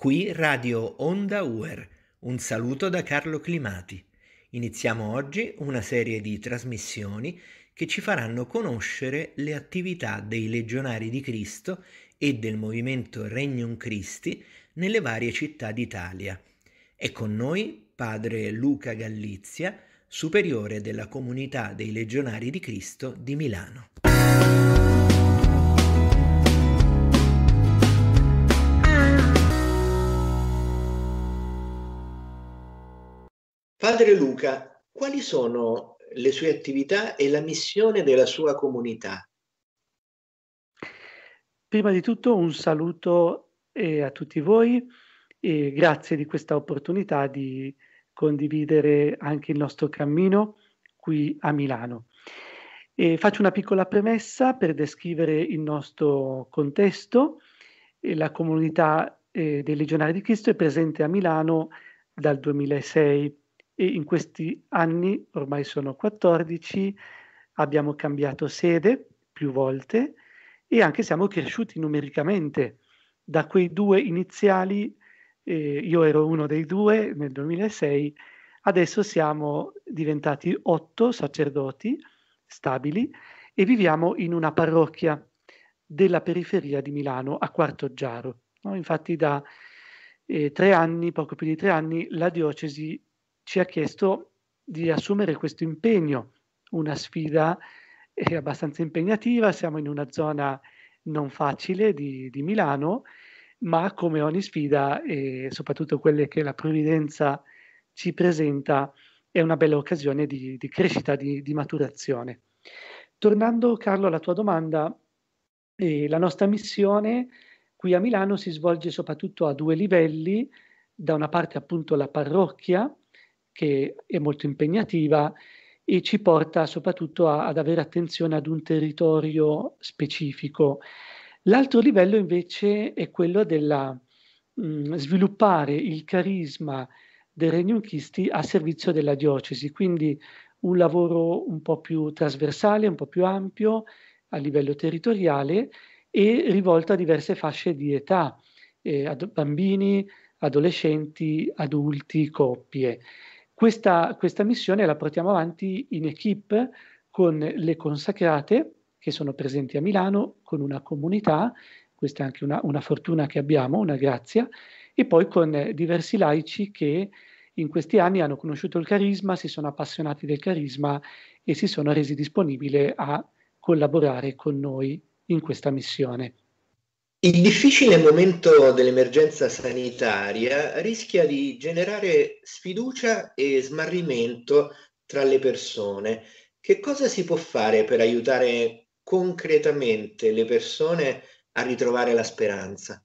Qui Radio Onda UER. Un saluto da Carlo Climati. Iniziamo oggi una serie di trasmissioni che ci faranno conoscere le attività dei legionari di Cristo e del movimento Regnum Christi nelle varie città d'Italia. È con noi padre Luca Gallizia, superiore della comunità dei legionari di Cristo di Milano. Padre Luca, quali sono le sue attività e la missione della sua comunità? Prima di tutto un saluto eh, a tutti voi e grazie di questa opportunità di condividere anche il nostro cammino qui a Milano. E faccio una piccola premessa per descrivere il nostro contesto. La comunità eh, dei Legionari di Cristo è presente a Milano dal 2006 e in questi anni, ormai sono 14, abbiamo cambiato sede più volte e anche siamo cresciuti numericamente. Da quei due iniziali, eh, io ero uno dei due nel 2006, adesso siamo diventati otto sacerdoti stabili e viviamo in una parrocchia della periferia di Milano, a Quartoggiaro. No? Infatti da eh, tre anni, poco più di tre anni, la diocesi ci ha chiesto di assumere questo impegno, una sfida eh, abbastanza impegnativa, siamo in una zona non facile di, di Milano, ma come ogni sfida, e soprattutto quelle che la provvidenza ci presenta, è una bella occasione di, di crescita, di, di, maturazione. Tornando Carlo alla tua domanda, eh, la nostra missione qui a Milano si svolge soprattutto a due livelli, da una parte appunto la parrocchia, che è molto impegnativa e ci porta soprattutto a, ad avere attenzione ad un territorio specifico. L'altro livello invece è quello della mh, mm, sviluppare il carisma del Regnum Christi a servizio della diocesi, quindi un lavoro un po' più trasversale, un po' più ampio a livello territoriale e rivolto a diverse fasce di età, eh, ad bambini, adolescenti, adulti, coppie. Questa, questa missione la portiamo avanti in equip con le consacrate che sono presenti a Milano, con una comunità, questa è anche una, una fortuna che abbiamo, una grazia, e poi con diversi laici che in questi anni hanno conosciuto il carisma, si sono appassionati del carisma e si sono resi disponibili a collaborare con noi in questa missione. Il difficile momento dell'emergenza sanitaria rischia di generare sfiducia e smarrimento tra le persone. Che cosa si può fare per aiutare concretamente le persone a ritrovare la speranza?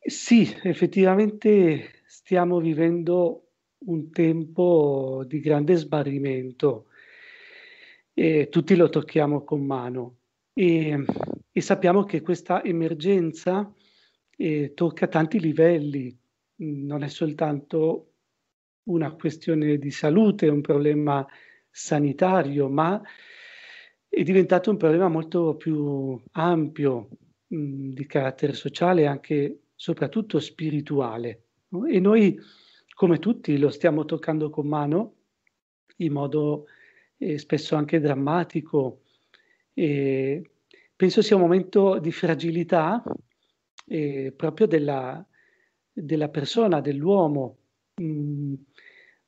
Sì, effettivamente stiamo vivendo un tempo di grande smarrimento e tutti lo tocchiamo con mano. E e sappiamo che questa emergenza eh, tocca tanti livelli, non è soltanto una questione di salute, un problema sanitario, ma è diventato un problema molto più ampio mh, di carattere sociale e anche soprattutto spirituale. No? E noi, come tutti, lo stiamo toccando con mano in modo eh, spesso anche drammatico. E penso sia un momento di fragilità eh, proprio della, della, persona, dell'uomo, mh, mm,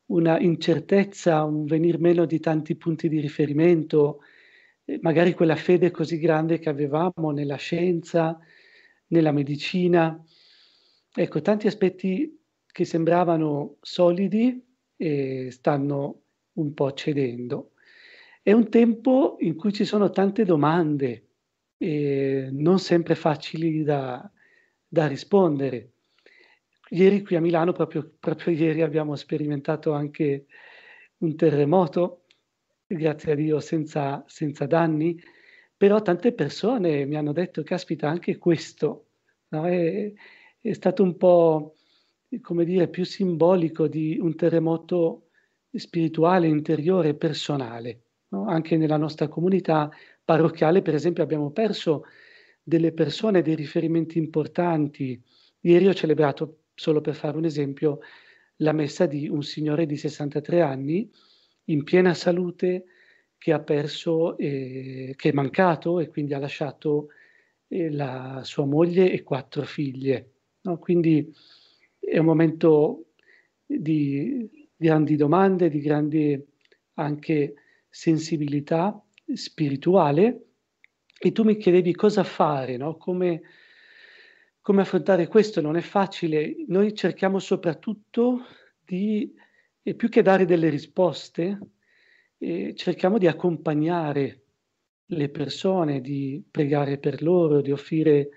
una incertezza, un venir meno di tanti punti di riferimento, eh, magari quella fede così grande che avevamo nella scienza, nella medicina. Ecco, tanti aspetti che sembravano solidi e stanno un po' cedendo. È un tempo in cui ci sono tante domande, e non sempre facili da, da rispondere. Ieri qui a Milano, proprio, proprio ieri, abbiamo sperimentato anche un terremoto, grazie a Dio senza, senza danni, però tante persone mi hanno detto, caspita, anche questo no? è, è, stato un po', come dire, più simbolico di un terremoto spirituale, interiore, personale. No? Anche nella nostra comunità parrocchiale, per esempio, abbiamo perso delle persone, dei riferimenti importanti. Ieri ho celebrato, solo per fare un esempio, la messa di un signore di 63 anni in piena salute che ha perso, eh, che è mancato e quindi ha lasciato eh, la sua moglie e quattro figlie. No? Quindi è un momento di grandi domande, di grande anche sensibilità spirituale e tu mi chiedevi cosa fare, no? come, come affrontare questo, non è facile. Noi cerchiamo soprattutto di, più che dare delle risposte, eh, cerchiamo di accompagnare le persone, di pregare per loro, di offrire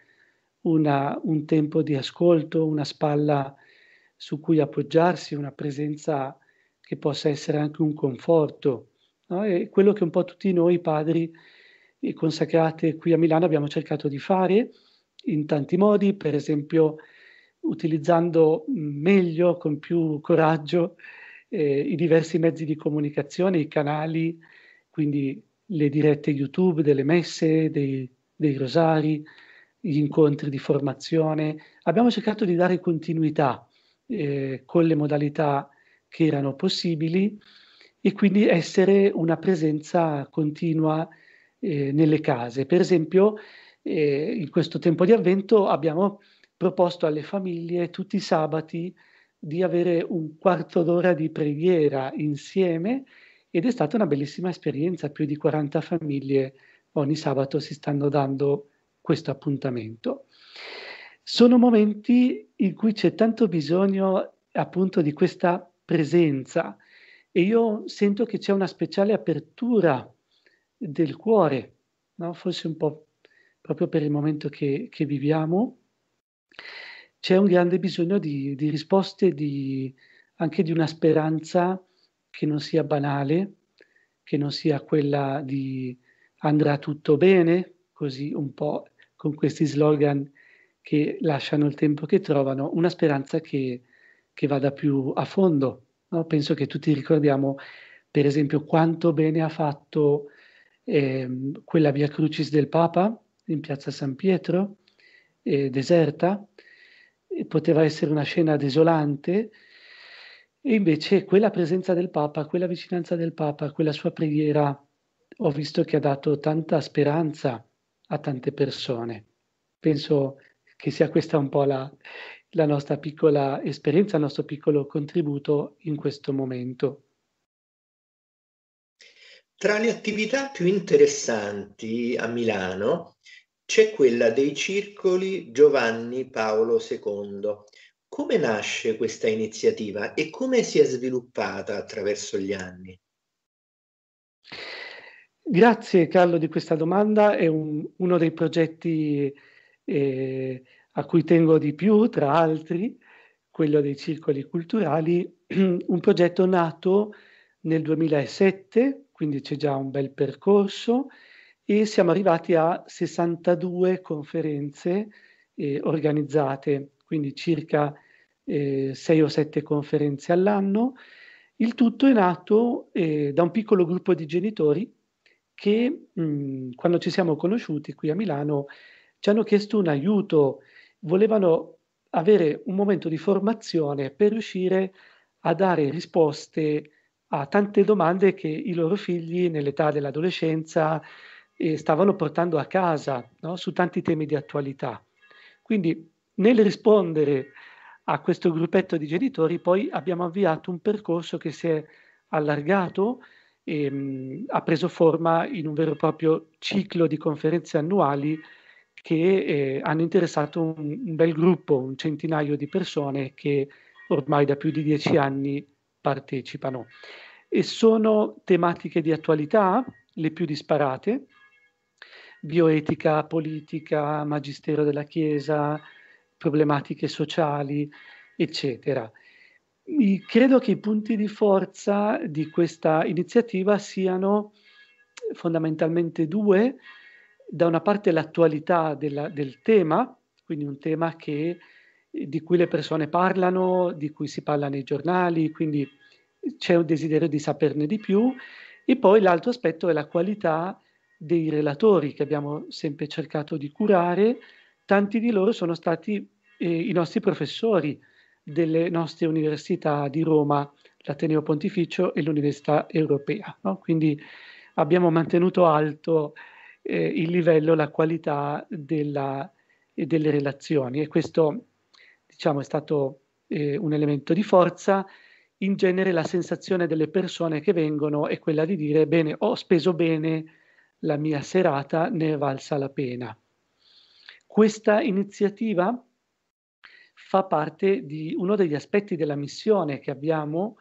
una, un tempo di ascolto, una spalla su cui appoggiarsi, una presenza che possa essere anche un conforto. No? È quello che un po' tutti noi padri consacrati qui a Milano abbiamo cercato di fare in tanti modi, per esempio utilizzando meglio, con più coraggio, eh, i diversi mezzi di comunicazione, i canali, quindi le dirette YouTube delle messe, dei, dei rosari, gli incontri di formazione. Abbiamo cercato di dare continuità eh, con le modalità che erano possibili e quindi essere una presenza continua eh, nelle case. Per esempio, eh, in questo tempo di avvento abbiamo proposto alle famiglie tutti i sabati di avere un quarto d'ora di preghiera insieme ed è stata una bellissima esperienza, più di 40 famiglie ogni sabato si stanno dando questo appuntamento. Sono momenti in cui c'è tanto bisogno appunto di questa presenza e io sento che c'è una speciale apertura del cuore, no? forse un po' proprio per il momento che, che viviamo, c'è un grande bisogno di, di risposte, di, anche di una speranza che non sia banale, che non sia quella di andrà tutto bene, così un po' con questi slogan che lasciano il tempo che trovano, una speranza che, che vada più a fondo. No? Penso che tutti ricordiamo, per esempio, quanto bene ha fatto eh, quella via Crucis del Papa in piazza San Pietro, eh, deserta, e poteva essere una scena desolante, e invece quella presenza del Papa, quella vicinanza del Papa, quella sua preghiera, ho visto che ha dato tanta speranza a tante persone. Penso che sia questa un po' la, la nostra piccola esperienza, il nostro piccolo contributo in questo momento. Tra le attività più interessanti a Milano c'è quella dei circoli Giovanni Paolo II. Come nasce questa iniziativa e come si è sviluppata attraverso gli anni? Grazie Carlo di questa domanda, è un, uno dei progetti eh, a cui tengo di più, tra altri, quello dei circoli culturali, un progetto nato nel 2007 quindi c'è già un bel percorso e siamo arrivati a 62 conferenze eh, organizzate, quindi circa eh, 6 o 7 conferenze all'anno. Il tutto è nato eh, da un piccolo gruppo di genitori che mh, quando ci siamo conosciuti qui a Milano ci hanno chiesto un aiuto, volevano avere un momento di formazione per riuscire a dare risposte a tante domande che i loro figli nell'età dell'adolescenza eh, stavano portando a casa no? su tanti temi di attualità. Quindi nel rispondere a questo gruppetto di genitori poi abbiamo avviato un percorso che si è allargato e mh, mm, ha preso forma in un vero e proprio ciclo di conferenze annuali che eh, hanno interessato un, un, bel gruppo, un centinaio di persone che ormai da più di dieci anni partecipano. E sono tematiche di attualità, le più disparate, bioetica, politica, magistero della Chiesa, problematiche sociali, eccetera. Credo che i punti di forza di questa iniziativa siano fondamentalmente due. Da una parte l'attualità della, del tema, quindi un tema che di cui le persone parlano, di cui si parla nei giornali, quindi c'è un desiderio di saperne di più. E poi l'altro aspetto è la qualità dei relatori che abbiamo sempre cercato di curare, tanti di loro sono stati eh, i nostri professori delle nostre università di Roma, l'Ateneo Pontificio e l'Università Europea. No? Quindi abbiamo mantenuto alto eh, il livello, la qualità della, eh, delle relazioni e questo diciamo, è stato eh, un elemento di forza. In genere la sensazione delle persone che vengono è quella di dire bene, ho speso bene la mia serata, ne è valsa la pena. Questa iniziativa fa parte di uno degli aspetti della missione che abbiamo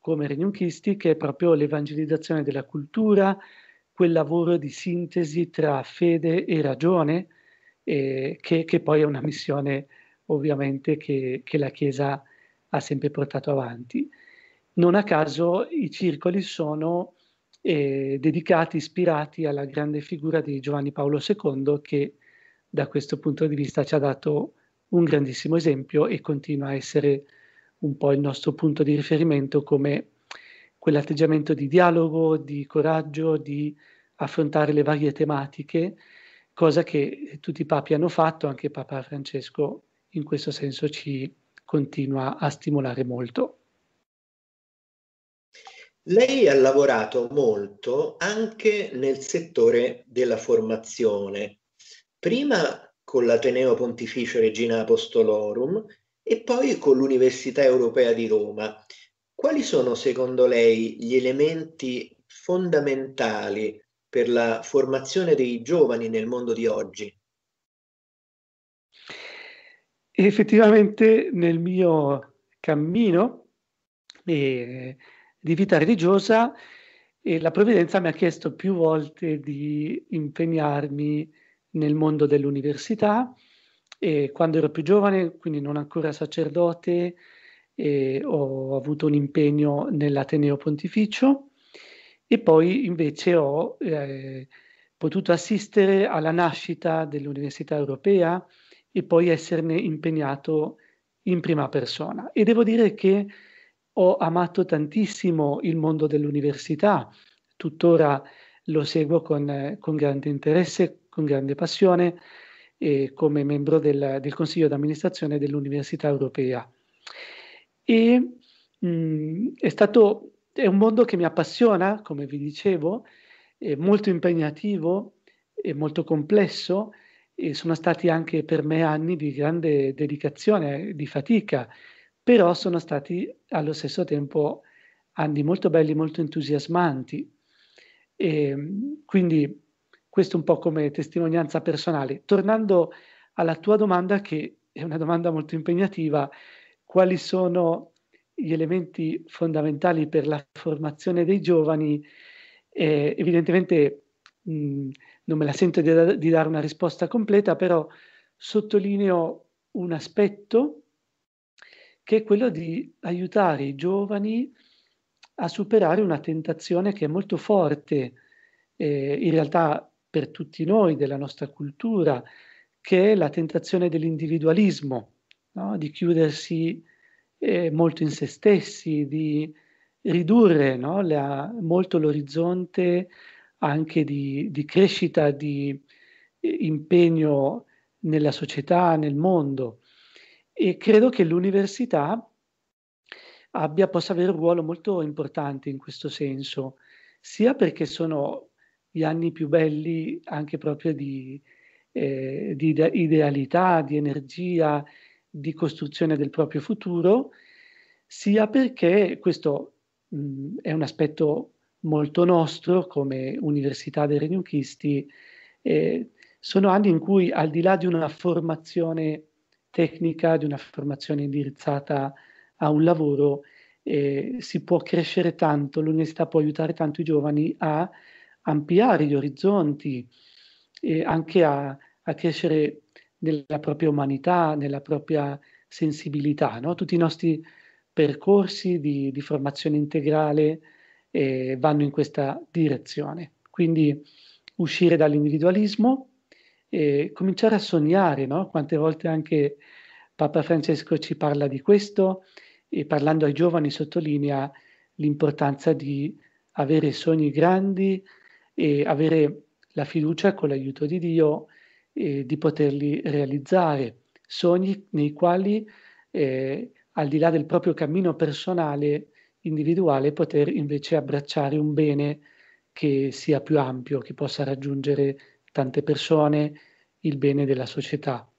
come Regnunchisti, che è proprio l'evangelizzazione della cultura, quel lavoro di sintesi tra fede e ragione, eh, che, che, poi è una missione ovviamente che, che la Chiesa ha sempre portato avanti. Non a caso i circoli sono eh, dedicati, ispirati alla grande figura di Giovanni Paolo II che da questo punto di vista ci ha dato un grandissimo esempio e continua a essere un po' il nostro punto di riferimento come quell'atteggiamento di dialogo, di coraggio, di affrontare le varie tematiche, cosa che tutti i papi hanno fatto, anche Papa Francesco in questo senso ci continua a stimolare molto. Lei ha lavorato molto anche nel settore della formazione, prima con l'Ateneo Pontificio Regina Apostolorum e poi con l'Università Europea di Roma. Quali sono secondo lei gli elementi fondamentali per la formazione dei giovani nel mondo di oggi? Effettivamente nel mio cammino eh, di vita religiosa eh, la provvidenza mi ha chiesto più volte di impegnarmi nel mondo dell'università e quando ero più giovane, quindi non ancora sacerdote, eh, ho avuto un impegno nell'Ateneo Pontificio e poi invece ho eh, potuto assistere alla nascita dell'Università Europea e poi esserne impegnato in prima persona. E devo dire che ho amato tantissimo il mondo dell'università, tuttora lo seguo con, con grande interesse, con grande passione eh, come membro del, del, Consiglio d'amministrazione dell'Università Europea. E mh, mm, è stato è un mondo che mi appassiona, come vi dicevo, è molto impegnativo, è molto complesso e sono stati anche per me anni di grande dedicazione, di fatica, però sono stati allo stesso tempo anni molto belli, molto entusiasmanti. E, quindi questo un po' come testimonianza personale. Tornando alla tua domanda, che è una domanda molto impegnativa, quali sono gli elementi fondamentali per la formazione dei giovani? Eh, evidentemente mh, non me la sento di, di dare una risposta completa, però sottolineo un aspetto che è quello di aiutare i giovani a superare una tentazione che è molto forte. Eh, in realtà per tutti noi, della nostra cultura, che è la tentazione dell'individualismo, no? di chiudersi eh, molto in se stessi, di ridurre no? la, molto l'orizzonte anche di, di crescita, di eh, impegno nella società, nel mondo. E credo che l'università abbia, possa avere un ruolo molto importante in questo senso, sia perché sono gli anni più belli anche proprio di, eh, di idealità, di energia, di costruzione del proprio futuro, sia perché questo mh, è un aspetto molto nostro come Università dei Regnunchisti, eh, sono anni in cui al di là di una formazione tecnica, di una formazione indirizzata a un lavoro, eh, si può crescere tanto, l'università può aiutare tanto i giovani a ampliare gli orizzonti e anche a, a crescere nella propria umanità, nella propria sensibilità. No? Tutti i nostri percorsi di, di formazione integrale eh, vanno in questa direzione. Quindi uscire dall'individualismo e cominciare a sognare, no? quante volte anche Papa Francesco ci parla di questo e parlando ai giovani sottolinea l'importanza di avere sogni grandi, e avere la fiducia con l'aiuto di Dio eh, di poterli realizzare, sogni nei quali eh, al di là del proprio cammino personale, individuale, poter invece abbracciare un bene che sia più ampio, che possa raggiungere tante persone, il bene della società.